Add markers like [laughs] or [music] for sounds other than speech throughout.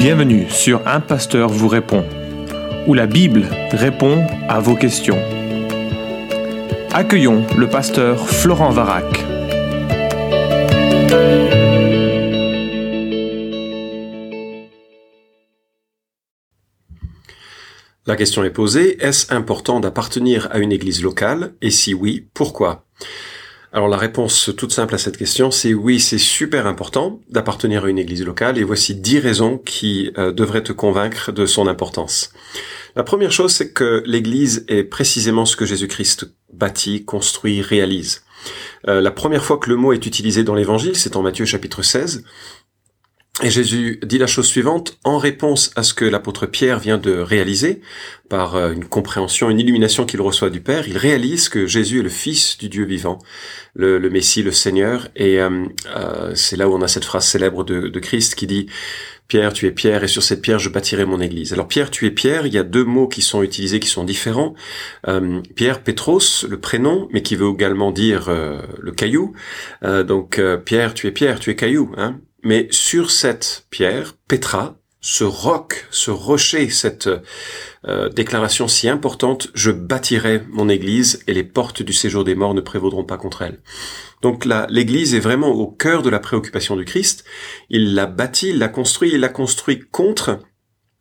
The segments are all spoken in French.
Bienvenue sur Un Pasteur vous répond, où la Bible répond à vos questions. Accueillons le pasteur Florent Varac. La question est posée, est-ce important d'appartenir à une église locale? Et si oui, pourquoi? Alors la réponse toute simple à cette question, c'est oui, c'est super important d'appartenir à une église locale et voici dix raisons qui euh, devraient te convaincre de son importance. La première chose, c'est que l'église est précisément ce que Jésus-Christ bâtit, construit, réalise. Euh, la première fois que le mot est utilisé dans l'évangile, c'est en Matthieu chapitre 16, et Jésus dit la chose suivante, en réponse à ce que l'apôtre Pierre vient de réaliser, par euh, une compréhension, une illumination qu'il reçoit du Père, il réalise que Jésus est le Fils du Dieu vivant, le, Messie, le Seigneur, et euh, euh, c'est là où on a cette phrase célèbre de, Christ qui dit Pierre, tu es Pierre, et sur cette pierre, je bâtirai mon église. Alors Pierre, tu es Pierre, il y a deux mots qui sont utilisés, qui sont différents. Pierre, Petros, le prénom, mais qui veut également dire le caillou. donc Pierre, tu es Pierre, tu es caillou. Hein mais sur cette pierre, Petra, ce roc, ce rocher, cette euh, déclaration si importante, je bâtirai mon église et les portes du séjour des morts ne prévaudront pas contre elle. Donc l'église est vraiment au cœur de la préoccupation du Christ. Il l'a bâti, il l'a construit, il l'a construit contre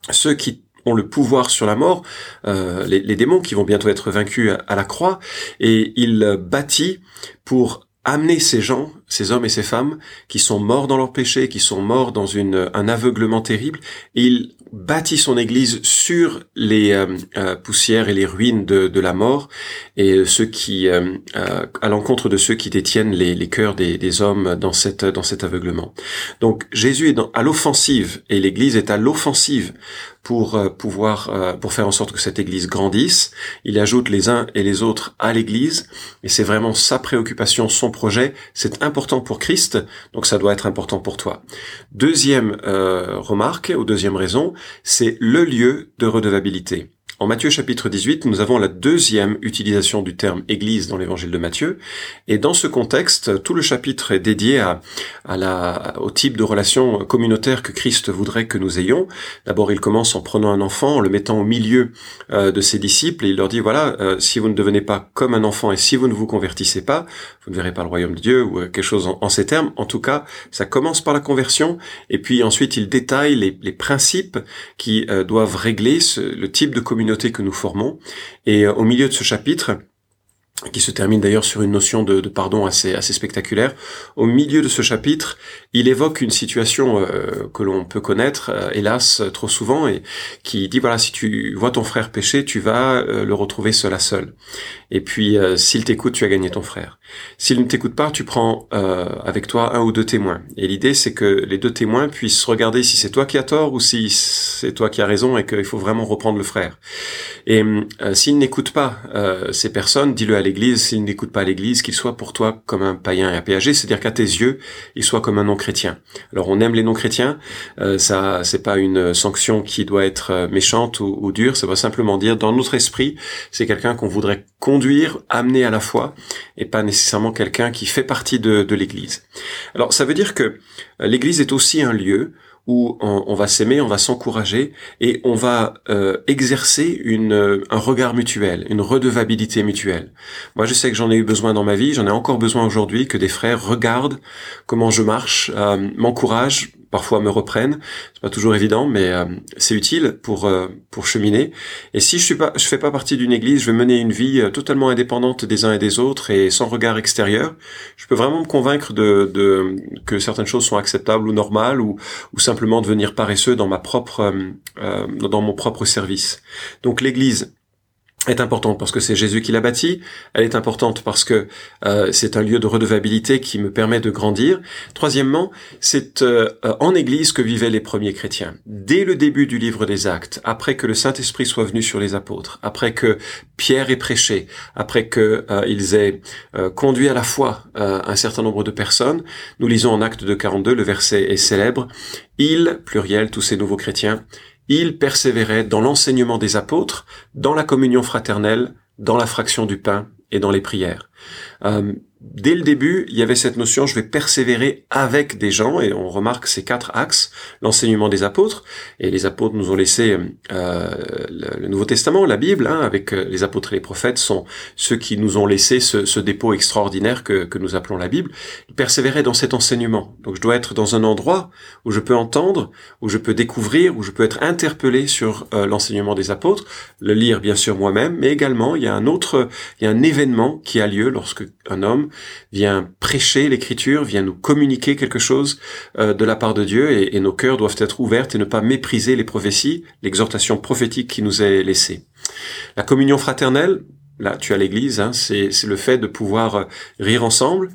ceux qui ont le pouvoir sur la mort, euh, les, les, démons qui vont bientôt être vaincus à la croix, et il bâtit pour amener ces gens, ces hommes et ces femmes qui sont morts dans leur péché, qui sont morts dans un aveuglement terrible, et il bâtit son Église sur les euh, euh, poussières et les ruines de, la mort, et ceux qui, euh, à l'encontre de ceux qui détiennent les, les cœurs des, hommes dans cette dans cet aveuglement. Donc Jésus est à l'offensive et l'Église est à l'offensive pour euh, pouvoir euh, pour faire en sorte que cette église grandisse. Il ajoute les uns et les autres à l'église et c'est vraiment sa préoccupation, son projet. C'est important pour Christ, donc ça doit être important pour toi. Deuxième euh, remarque ou deuxième raison, c'est le lieu de redevabilité. En Matthieu chapitre 18, nous avons la deuxième utilisation du terme Église dans l'évangile de Matthieu. Et dans ce contexte, tout le chapitre est dédié à, la, au type de relation communautaire que Christ voudrait que nous ayons. D'abord, il commence en prenant un enfant, en le mettant au milieu euh, de ses disciples, et il leur dit, voilà, euh, si vous ne devenez pas comme un enfant et si vous ne vous convertissez pas, vous ne verrez pas le royaume de Dieu ou euh, quelque chose en, ces termes. En tout cas, ça commence par la conversion, et puis ensuite il détaille les, les principes qui doivent régler ce, le type de communauté que nous formons. Et euh, au milieu de ce chapitre, qui se termine d'ailleurs sur une notion de, pardon assez, assez spectaculaire. Au milieu de ce chapitre, il évoque une situation euh, que l'on peut connaître, euh, hélas, trop souvent, et qui dit, voilà, si tu vois ton frère pécher, tu vas le retrouver seul à seul. Et puis, s'il t'écoute, tu as gagné ton frère. S'il ne t'écoute pas, tu prends euh, avec toi un ou deux témoins. Et l'idée, c'est que les deux témoins puissent regarder si c'est toi qui as tort ou si c'est toi qui as raison et qu'il faut vraiment reprendre le frère. Et euh, s'il n'écoute pas euh, ces personnes, dis-le à l'Église, s'il n'écoute pas l'Église, qu'il soit pour toi comme un païen et un c'est-à-dire qu'à tes yeux, il soit comme un non-chrétien. Alors on aime les non-chrétiens, ça c'est pas une sanction qui doit être méchante ou, ou dure, ça va simplement dire dans notre esprit, c'est quelqu'un qu'on voudrait conduire, amener à la foi, et pas nécessairement nécessairement quelqu'un qui fait partie de, de l'Église. Alors ça veut dire que euh, l'Église est aussi un lieu où on, va s'aimer, on va s'encourager et on va euh, exercer une, euh, un regard mutuel, une redevabilité mutuelle. Moi, je sais que j'en ai eu besoin dans ma vie, j'en ai encore besoin aujourd'hui que des frères regardent comment je marche, euh, m'encouragent, parfois me reprennent. C'est pas toujours évident, mais euh, c'est utile pour euh, pour cheminer. Et si je suis pas, je fais pas partie d'une église, je vais mener une vie euh, totalement indépendante des uns et des autres et sans regard extérieur. Je peux vraiment me convaincre de, de que certaines choses sont acceptables ou normales ou ou simplement devenir paresseux dans ma propre dans mon propre service. Donc l'église est importante parce que c'est Jésus qui l'a bâti, elle est importante parce que euh, c'est un lieu de redevabilité qui me permet de grandir. Troisièmement, c'est euh, en Église que vivaient les premiers chrétiens. Dès le début du livre des Actes, après que le Saint-Esprit soit venu sur les apôtres, après que Pierre ait prêché, après que euh, aient conduit à la foi un certain nombre de personnes, nous lisons en Acte de 42, le verset est célèbre, ils, pluriel, tous ces nouveaux chrétiens, il persévérait dans l'enseignement des apôtres, dans la communion fraternelle, dans la fraction du pain et dans les prières. Euh, dès le début, il y avait cette notion, je vais persévérer avec des gens, et on remarque ces quatre axes, l'enseignement des apôtres, et les apôtres nous ont laissé euh, le, Nouveau Testament, la Bible, hein, avec euh, les apôtres et les prophètes, sont ceux qui nous ont laissé ce, dépôt extraordinaire que, nous appelons la Bible. Ils persévéraient dans cet enseignement. Donc je dois être dans un endroit où je peux entendre, où je peux découvrir, où je peux être interpellé sur l'enseignement des apôtres, le lire bien sûr moi-même, mais également il y a un autre, il y a un événement qui a lieu lorsque un homme vient prêcher l'écriture, vient nous communiquer quelque chose euh, de la part de Dieu et, nos cœurs doivent être ouverts et ne pas mépriser les prophéties, l'exhortation prophétique qui nous est laissée. La communion fraternelle, là tu as l'église, hein, c'est le fait de pouvoir rire ensemble,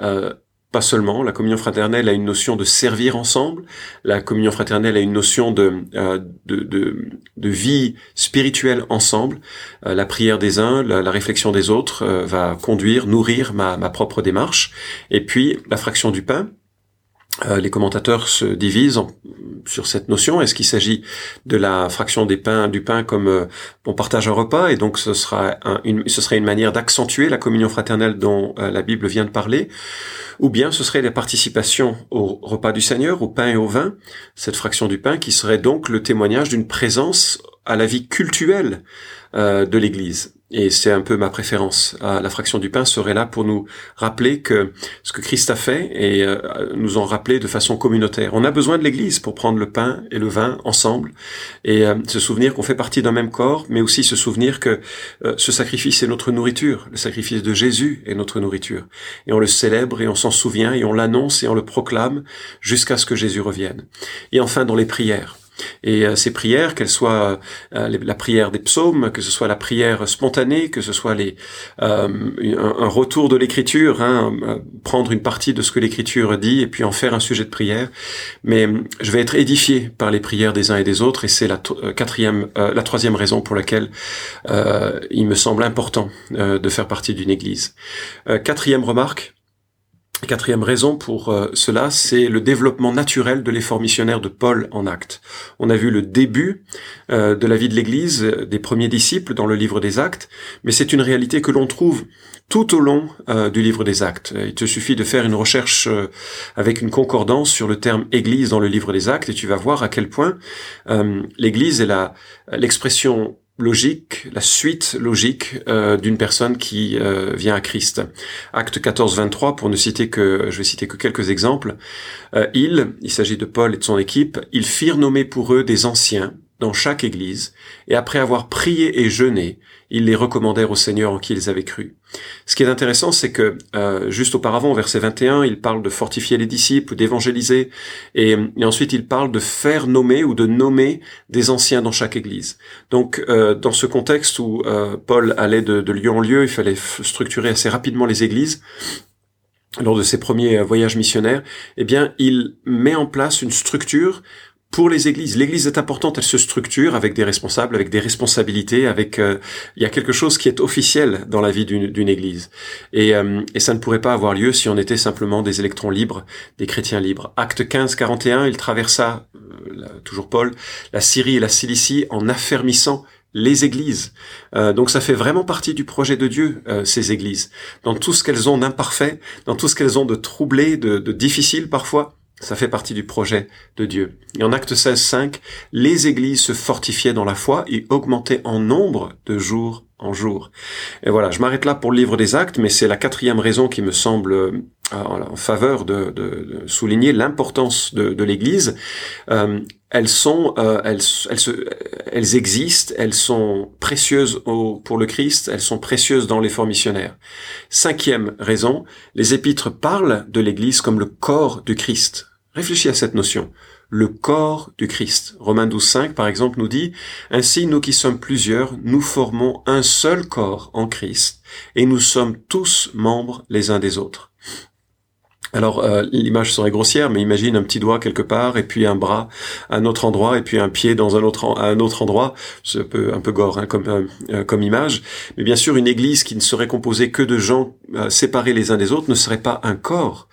euh, pas seulement. La communion fraternelle a une notion de servir ensemble. La communion fraternelle a une notion de, euh, de, de, de, vie spirituelle ensemble. Euh, la prière des uns, la, réflexion des autres euh, va conduire, nourrir ma, ma propre démarche. Et puis la fraction du pain, les commentateurs se divisent sur cette notion. Est-ce qu'il s'agit de la fraction des pains, du pain comme euh, on partage un repas et donc ce sera une, serait une manière d'accentuer la communion fraternelle dont euh, la Bible vient de parler, ou bien ce serait la participation au repas du Seigneur, au pain et au vin, cette fraction du pain qui serait donc le témoignage d'une présence à la vie cultuelle de l'Église. Et c'est un peu ma préférence. Ah, la fraction du pain serait là pour nous rappeler que ce que Christ a fait et euh, nous en rappeler de façon communautaire. On a besoin de l'Église pour prendre le pain et le vin ensemble et euh, se souvenir qu'on fait partie d'un même corps, mais aussi se souvenir que euh, ce sacrifice est notre nourriture. Le sacrifice de Jésus est notre nourriture. Et on le célèbre et on s'en souvient et on l'annonce et on le proclame jusqu'à ce que Jésus revienne. Et enfin dans les prières. Et euh, ces prières, qu'elles soient euh, la prière des psaumes, que ce soit la prière spontanée, que ce soit les, euh, un, retour de l'écriture, hein, prendre une partie de ce que l'écriture dit et puis en faire un sujet de prière. Mais je vais être édifié par les prières des uns et des autres et c'est la quatrième, la troisième raison pour laquelle il me semble important de faire partie d'une église. quatrième remarque, quatrième raison pour euh, cela, c'est le développement naturel de l'effort missionnaire de Paul en actes. On a vu le début euh, de la vie de l'Église, euh, des premiers disciples dans le livre des actes, mais c'est une réalité que l'on trouve tout au long du livre des actes. Il te suffit de faire une recherche avec une concordance sur le terme Église dans le livre des actes et tu vas voir à quel point l'Église est l'expression logique, la suite logique euh, d'une personne qui euh, vient à Christ. Acte 14, 23, pour ne citer que, je vais citer que quelques exemples. Euh, ils, il s'agit de Paul et de son équipe, ils firent nommer pour eux des anciens dans chaque église, et après avoir prié et jeûné, ils les recommandèrent au Seigneur en qui ils avaient cru. Ce qui est intéressant, c'est que euh, juste auparavant, au verset 21, il parle de fortifier les disciples, d'évangéliser, et, ensuite il parle de faire nommer ou de nommer des anciens dans chaque église. Donc, euh, dans ce contexte où euh, Paul allait de, de lieu en lieu, il fallait structurer assez rapidement les églises lors de ses premiers voyages missionnaires, eh bien, il met en place une structure pour les églises. L'église est importante, elle se structure avec des responsables, avec des responsabilités, avec euh, il y a quelque chose qui est officiel dans la vie d'une église. Et, euh, et ça ne pourrait pas avoir lieu si on était simplement des électrons libres, des chrétiens libres. Acte 15, 41, il traversa, euh, toujours Paul, la Syrie et la Cilicie en affermissant les églises. donc ça fait vraiment partie du projet de Dieu, ces églises. Dans tout ce qu'elles ont d'imparfait, dans tout ce qu'elles ont de troublé, de, de difficile parfois, ça fait partie du projet de Dieu. Et en acte 16, 5, les églises se fortifiaient dans la foi et augmentaient en nombre de jour en jour. Et voilà, je m'arrête là pour le livre des actes, mais c'est la quatrième raison qui me semble euh, en faveur de, souligner l'importance de, l'Église. Euh, elles sont, euh, elles, elles, existent, elles sont précieuses pour le Christ, elles sont précieuses dans l'effort missionnaire. Cinquième raison, les épîtres parlent de l'Église comme le corps du Christ. Réfléchis à cette notion. Le corps du Christ. Romains 12, 5, par exemple, nous dit, Ainsi, nous qui sommes plusieurs, nous formons un seul corps en Christ, et nous sommes tous membres les uns des autres. Alors euh, l'image serait grossière, mais imagine un petit doigt quelque part et puis un bras à un autre endroit et puis un pied dans un autre à un autre endroit. C'est un peu un peu gore hein, comme euh, euh, comme image. Mais bien sûr, une église qui ne serait composée que de gens séparés les uns des autres ne serait pas un corps.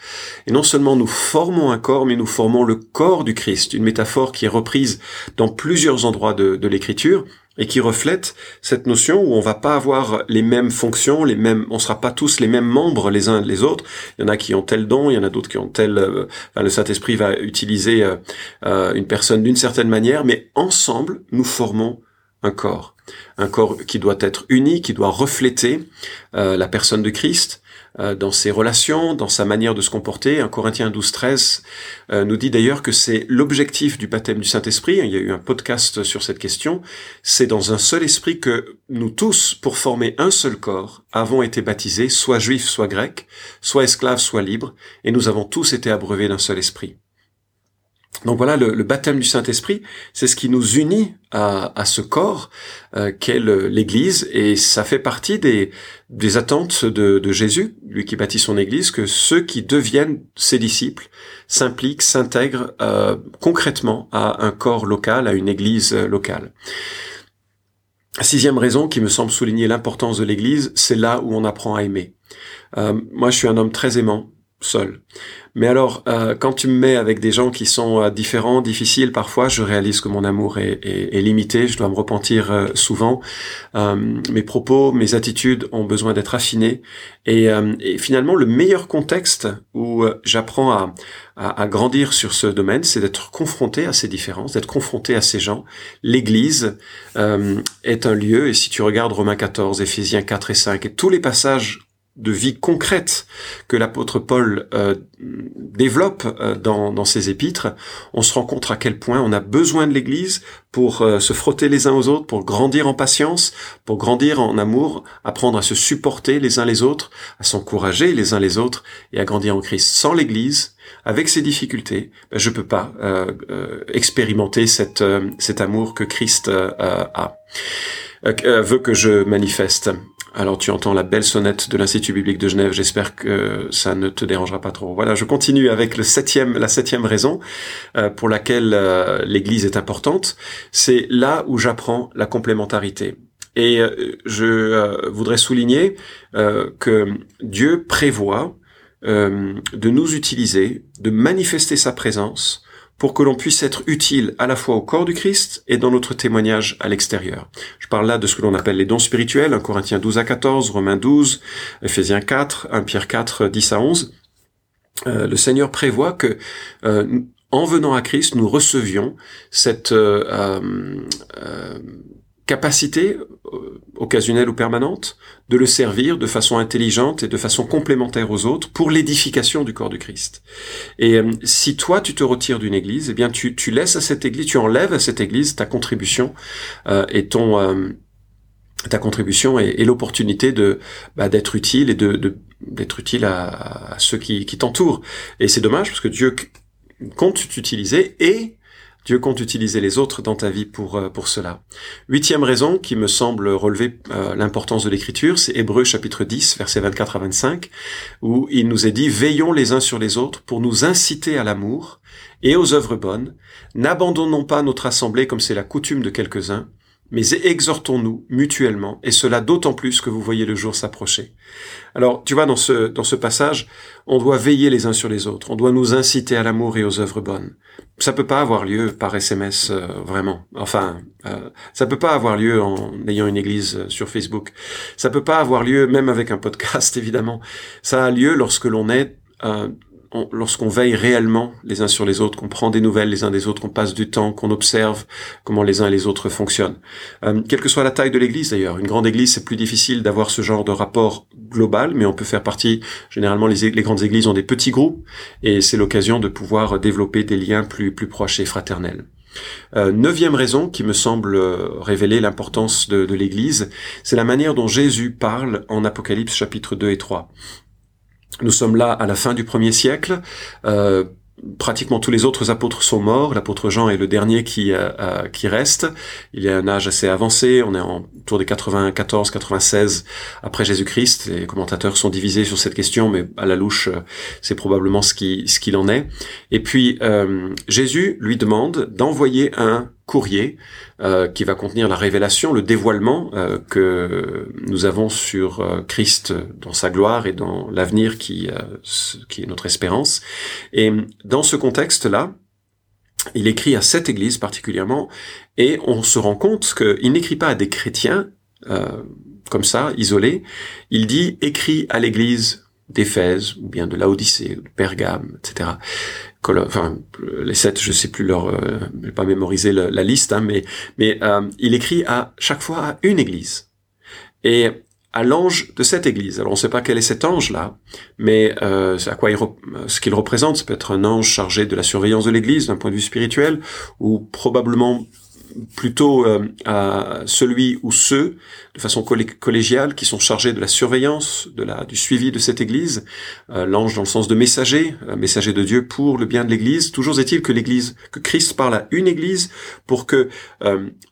Et non seulement nous formons un corps, mais nous formons le corps du Christ. Une métaphore qui est reprise dans plusieurs endroits de, de l'Écriture. Et qui reflète cette notion où on va pas avoir les mêmes fonctions, les mêmes, on sera pas tous les mêmes membres les uns les autres. Il y en a qui ont tel don, il y en a d'autres qui ont tel. Euh, le Saint Esprit va utiliser euh, euh, une personne d'une certaine manière, mais ensemble nous formons un corps, un corps qui doit être uni, qui doit refléter la personne de Christ, dans ses relations, dans sa manière de se comporter. Un Corinthien 12, 13 euh, nous dit d'ailleurs que c'est l'objectif du baptême du Saint-Esprit. Il y a eu un podcast sur cette question. C'est dans un seul esprit que nous tous, pour former un seul corps, avons été baptisés, soit juifs, soit grecs, soit esclaves, soit libres, et nous avons tous été abreuvés d'un seul esprit. Donc voilà, le, baptême du Saint-Esprit, c'est ce qui nous unit à, ce corps euh, qu'est l'Église, et ça fait partie des, des attentes de, Jésus, lui qui bâtit son Église, que ceux qui deviennent ses disciples s'impliquent, s'intègrent euh, concrètement à un corps local, à une Église locale. Sixième raison qui me semble souligner l'importance de l'Église, c'est là où on apprend à aimer. Euh, moi, je suis un homme très aimant, seul. Mais alors, euh, quand tu me mets avec des gens qui sont euh, différents, difficiles, parfois, je réalise que mon amour est, est, limité. Je dois me repentir euh, souvent. mes propos, mes attitudes ont besoin d'être affinés. Et, et, finalement, le meilleur contexte où j'apprends à, à, à, grandir sur ce domaine, c'est d'être confronté à ces différences, d'être confronté à ces gens. L'Église est un lieu, et si tu regardes Romains 14, Éphésiens 4 et 5, et tous les passages de vie concrète que l'apôtre Paul euh, développe euh, dans, dans, ses épîtres, on se rend compte à quel point on a besoin de l'Église pour euh, se frotter les uns aux autres, pour grandir en patience, pour grandir en amour, apprendre à se supporter les uns les autres, à s'encourager les uns les autres et à grandir en Christ. Sans l'Église, avec ses difficultés, ben, je peux pas expérimenter cette, cet amour que Christ a. veut que je manifeste. Alors tu entends la belle sonnette de l'Institut biblique de Genève, j'espère que ça ne te dérangera pas trop. Voilà, je continue avec le septième, la septième raison euh, pour laquelle euh, l'Église est importante. C'est là où j'apprends la complémentarité. Et euh, je voudrais souligner que Dieu prévoit de nous utiliser, de manifester sa présence pour que l'on puisse être utile à la fois au corps du Christ et dans notre témoignage à l'extérieur. Je parle là de ce que l'on appelle les dons spirituels, 1 Corinthiens 12 à 14, Romains 12, Ephésiens 4, 1 Pierre 4, 10 à 11. Euh, le Seigneur prévoit que euh, en venant à Christ, nous recevions cette euh, capacité occasionnelle ou permanente de le servir de façon intelligente et de façon complémentaire aux autres pour l'édification du corps du Christ. Et euh, si toi tu te retires d'une église, eh bien tu, tu laisses à cette église, tu enlèves à cette église ta contribution euh, et ton ta contribution et, l'opportunité de bah, d'être utile et de d'être utile à, à, ceux qui, qui t'entourent. Et c'est dommage parce que Dieu compte t'utiliser et Dieu compte utiliser les autres dans ta vie pour, euh, pour cela. Huitième raison qui me semble relever euh, l'importance de l'écriture, c'est Hébreu chapitre 10, versets 24 à 25, où il nous est dit, veillons les uns sur les autres pour nous inciter à l'amour et aux œuvres bonnes. N'abandonnons pas notre assemblée comme c'est la coutume de quelques-uns, mais exhortons-nous mutuellement, et cela d'autant plus que vous voyez le jour s'approcher. Alors, tu vois, dans ce, dans ce passage, on doit veiller les uns sur les autres, on doit nous inciter à l'amour et aux œuvres bonnes. Ça peut pas avoir lieu par SMS, euh, vraiment. Enfin, euh, ça peut pas avoir lieu en ayant une église euh, sur Facebook. Ça peut pas avoir lieu même avec un podcast, [laughs] évidemment. Ça a lieu lorsque l'on est lorsqu'on veille réellement les uns sur les autres, qu'on prend des nouvelles les uns des autres, qu'on passe du temps, qu'on observe comment les uns et les autres fonctionnent. Euh, quelle que soit la taille de l'église d'ailleurs, une grande église c'est plus difficile d'avoir ce genre de rapport global, mais on peut faire partie, généralement les, grandes églises ont des petits groupes, et c'est l'occasion de pouvoir développer des liens plus, plus proches et fraternels. Euh, neuvième raison qui me semble euh, révéler l'importance de, de l'Église, c'est la manière dont Jésus parle en Apocalypse chapitre 2 et 3. Nous sommes là à la fin du premier siècle. Euh, pratiquement tous les autres apôtres sont morts. L'apôtre Jean est le dernier qui euh, euh, qui reste. Il a un âge assez avancé. On est en tour des 94, 96 après Jésus-Christ. Les commentateurs sont divisés sur cette question, mais à la louche, c'est probablement ce qui ce qu'il en est. Et puis Jésus lui demande d'envoyer un courrier euh, qui va contenir la révélation, le dévoilement euh, que nous avons sur euh, Christ dans sa gloire et dans l'avenir qui, qui est notre espérance. Et dans ce contexte-là, il écrit à cette église particulièrement, et on se rend compte qu'il n'écrit pas à des chrétiens euh, comme ça, isolés. Il dit écrit à l'église d'Éphèse ou bien de Laodicée, de Pergame, etc. Enfin, les sept, je sais plus leur, euh, pas mémoriser la, liste, hein, mais mais euh, il écrit à chaque fois à une église et à l'ange de cette église. Alors on ne sait pas quel est cet ange là, mais euh, à quoi il ce qu'il représente. Ça peut être un ange chargé de la surveillance de l'église d'un point de vue spirituel, ou probablement plutôt euh, à celui ou ceux, de façon collégiale, qui sont chargés de la surveillance, de la, du suivi de cette Église. Euh, l'ange dans le sens de messager, euh, messager de Dieu pour le bien de l'Église. Toujours est-il que l'Église, que Christ parle à une Église pour que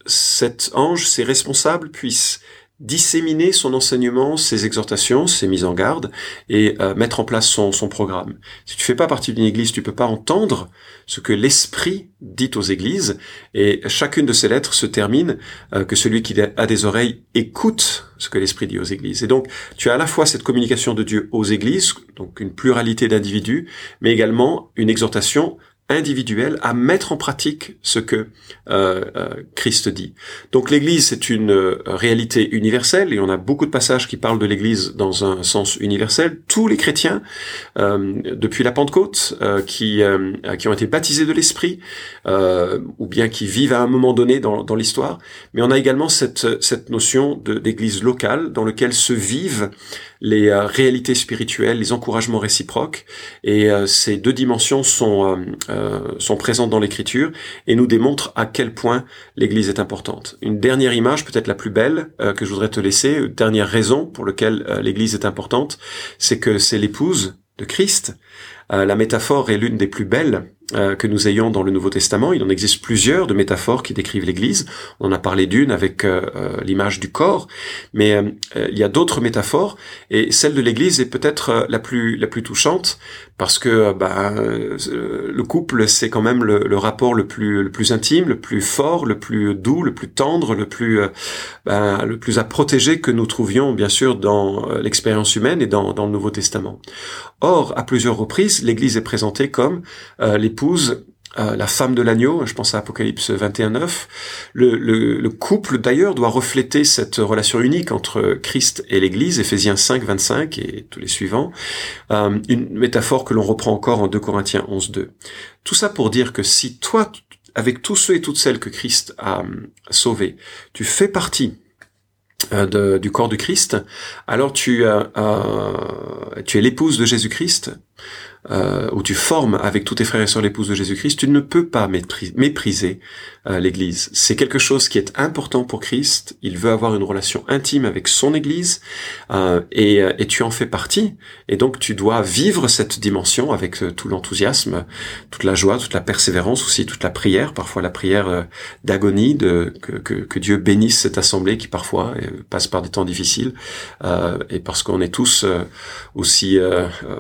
cet ange, ses responsables, puissent disséminer son enseignement, ses exhortations, ses mises en garde et euh, mettre en place son, programme. Si tu fais pas partie d'une église, tu peux pas entendre ce que l'esprit dit aux églises et chacune de ces lettres se termine euh, que celui qui a des oreilles écoute ce que l'esprit dit aux églises. Et donc tu as à la fois cette communication de Dieu aux églises, donc une pluralité d'individus, mais également une exhortation individuel à mettre en pratique ce que euh, euh, Christ dit. Donc l'Église, c'est une euh, réalité universelle, et on a beaucoup de passages qui parlent de l'Église dans un sens universel. Tous les chrétiens, depuis la Pentecôte, qui, qui ont été baptisés de l'Esprit, ou bien qui vivent à un moment donné dans, dans l'histoire, mais on a également cette, cette notion d'Église locale dans lequel se vivent les euh, réalités spirituelles, les encouragements réciproques. Et euh, ces deux dimensions sont, euh, sont présentes dans l'Écriture et nous démontrent à quel point l'Église est importante. Une dernière image, peut-être la plus belle, que je voudrais te laisser, une dernière raison pour laquelle l'Église est importante, c'est que c'est l'épouse de Christ. la métaphore est l'une des plus belles euh, que nous ayons dans le Nouveau Testament. Il en existe plusieurs de métaphores qui décrivent l'Église. On a parlé d'une avec euh, euh, l'image du corps, mais il y a d'autres métaphores et celle de l'Église est peut-être la plus la plus touchante parce que bah, le couple c'est quand même le, rapport le plus intime, le plus fort, le plus doux, le plus tendre, le plus bah, le plus à protéger que nous trouvions bien sûr dans l'expérience humaine et dans, le Nouveau Testament. Or, à plusieurs reprises, l'Église est présentée comme les épouse euh, la femme de l'agneau, je pense à Apocalypse 21.9. Le, le, le couple d'ailleurs doit refléter cette relation unique entre Christ et l'Église, Éphésiens 5, 25 et tous les suivants. Euh, une métaphore que l'on reprend encore en 2 Corinthiens 11, 2. Tout ça pour dire que si toi, avec tous ceux et toutes celles que Christ a sauvés, tu fais partie euh, du corps du Christ, alors tu, euh, tu es l'épouse de Jésus-Christ, euh, où tu formes avec tous tes frères et sœurs l'épouse de Jésus-Christ, tu ne peux pas mépriser euh, l'Église. C'est quelque chose qui est important pour Christ. Il veut avoir une relation intime avec son Église euh, et, euh, et, tu en fais partie. Et donc tu dois vivre cette dimension avec euh, tout l'enthousiasme, toute la joie, toute la persévérance aussi, toute la prière, parfois la prière d'agonie, de que, que, que, Dieu bénisse cette assemblée qui parfois passe par des temps difficiles et parce qu'on est tous aussi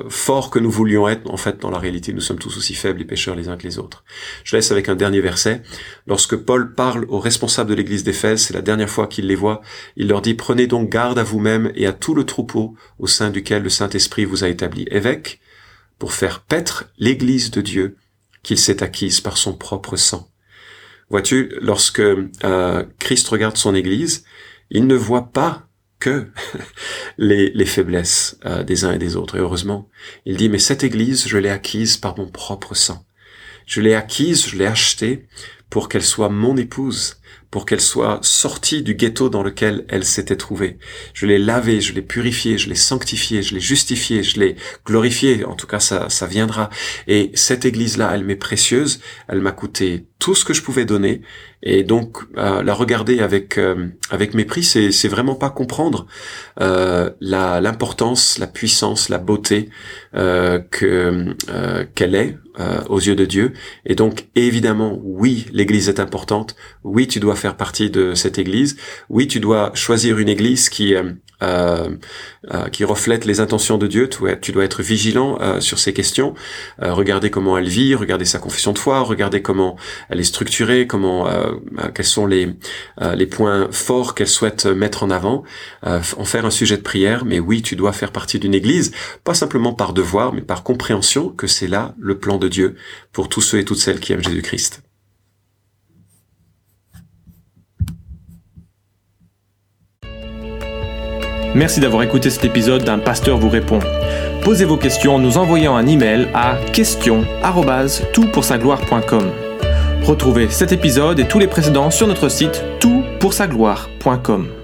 forts que nous voulions être en fait, dans la réalité, nous sommes tous aussi faibles et pécheurs les uns que les autres. Je laisse avec un dernier verset. Lorsque Paul parle aux responsables de l'église d'Éphèse, c'est la dernière fois qu'il les voit, il leur dit, prenez donc garde à vous-même et à tout le troupeau au sein duquel le Saint-Esprit vous a établi évêque pour faire paître l'église de Dieu qu'il s'est acquise par son propre sang. Vois-tu, lorsque euh, Christ regarde son église, il ne voit pas que [laughs] les, les faiblesses euh, des uns et des autres. Et heureusement, il dit, mais cette Église, je l'ai acquise par mon propre sang. Je l'ai acquise, je l'ai achetée pour qu'elle soit mon épouse pour qu'elle soit sortie du ghetto dans lequel elle s'était trouvée. Je l'ai lavée, je l'ai purifiée, je l'ai sanctifiée, je l'ai justifiée, je l'ai glorifiée. En tout cas, ça, ça viendra. Et cette église-là, elle m'est précieuse. Elle m'a coûté tout ce que je pouvais donner. Et donc, euh, la regarder avec euh, avec mépris, c'est c'est vraiment pas comprendre euh, la l'importance, la puissance, la beauté euh, que qu'elle est aux yeux de Dieu. Et donc, évidemment, oui, l'Église est importante. Oui, tu dois faire partie de cette Église. Oui, tu dois choisir une Église qui euh, euh, euh, qui reflète les intentions de Dieu. Tu, dois être vigilant euh, sur ces questions. Euh, regarder comment elle vit, regarder sa confession de foi, regarder comment elle est structurée, comment quels sont les les points forts qu'elle souhaite mettre en avant, en faire un sujet de prière. Mais oui, tu dois faire partie d'une Église, pas simplement par devoir, mais par compréhension que c'est là le plan de Dieu pour tous ceux et toutes celles qui aiment Jésus-Christ. Merci d'avoir écouté cet épisode d'un pasteur vous répond. Posez vos questions en nous envoyant un email à question@toutpoursagloire.com. Retrouvez cet épisode et tous les précédents sur notre site toutpoursagloire.com.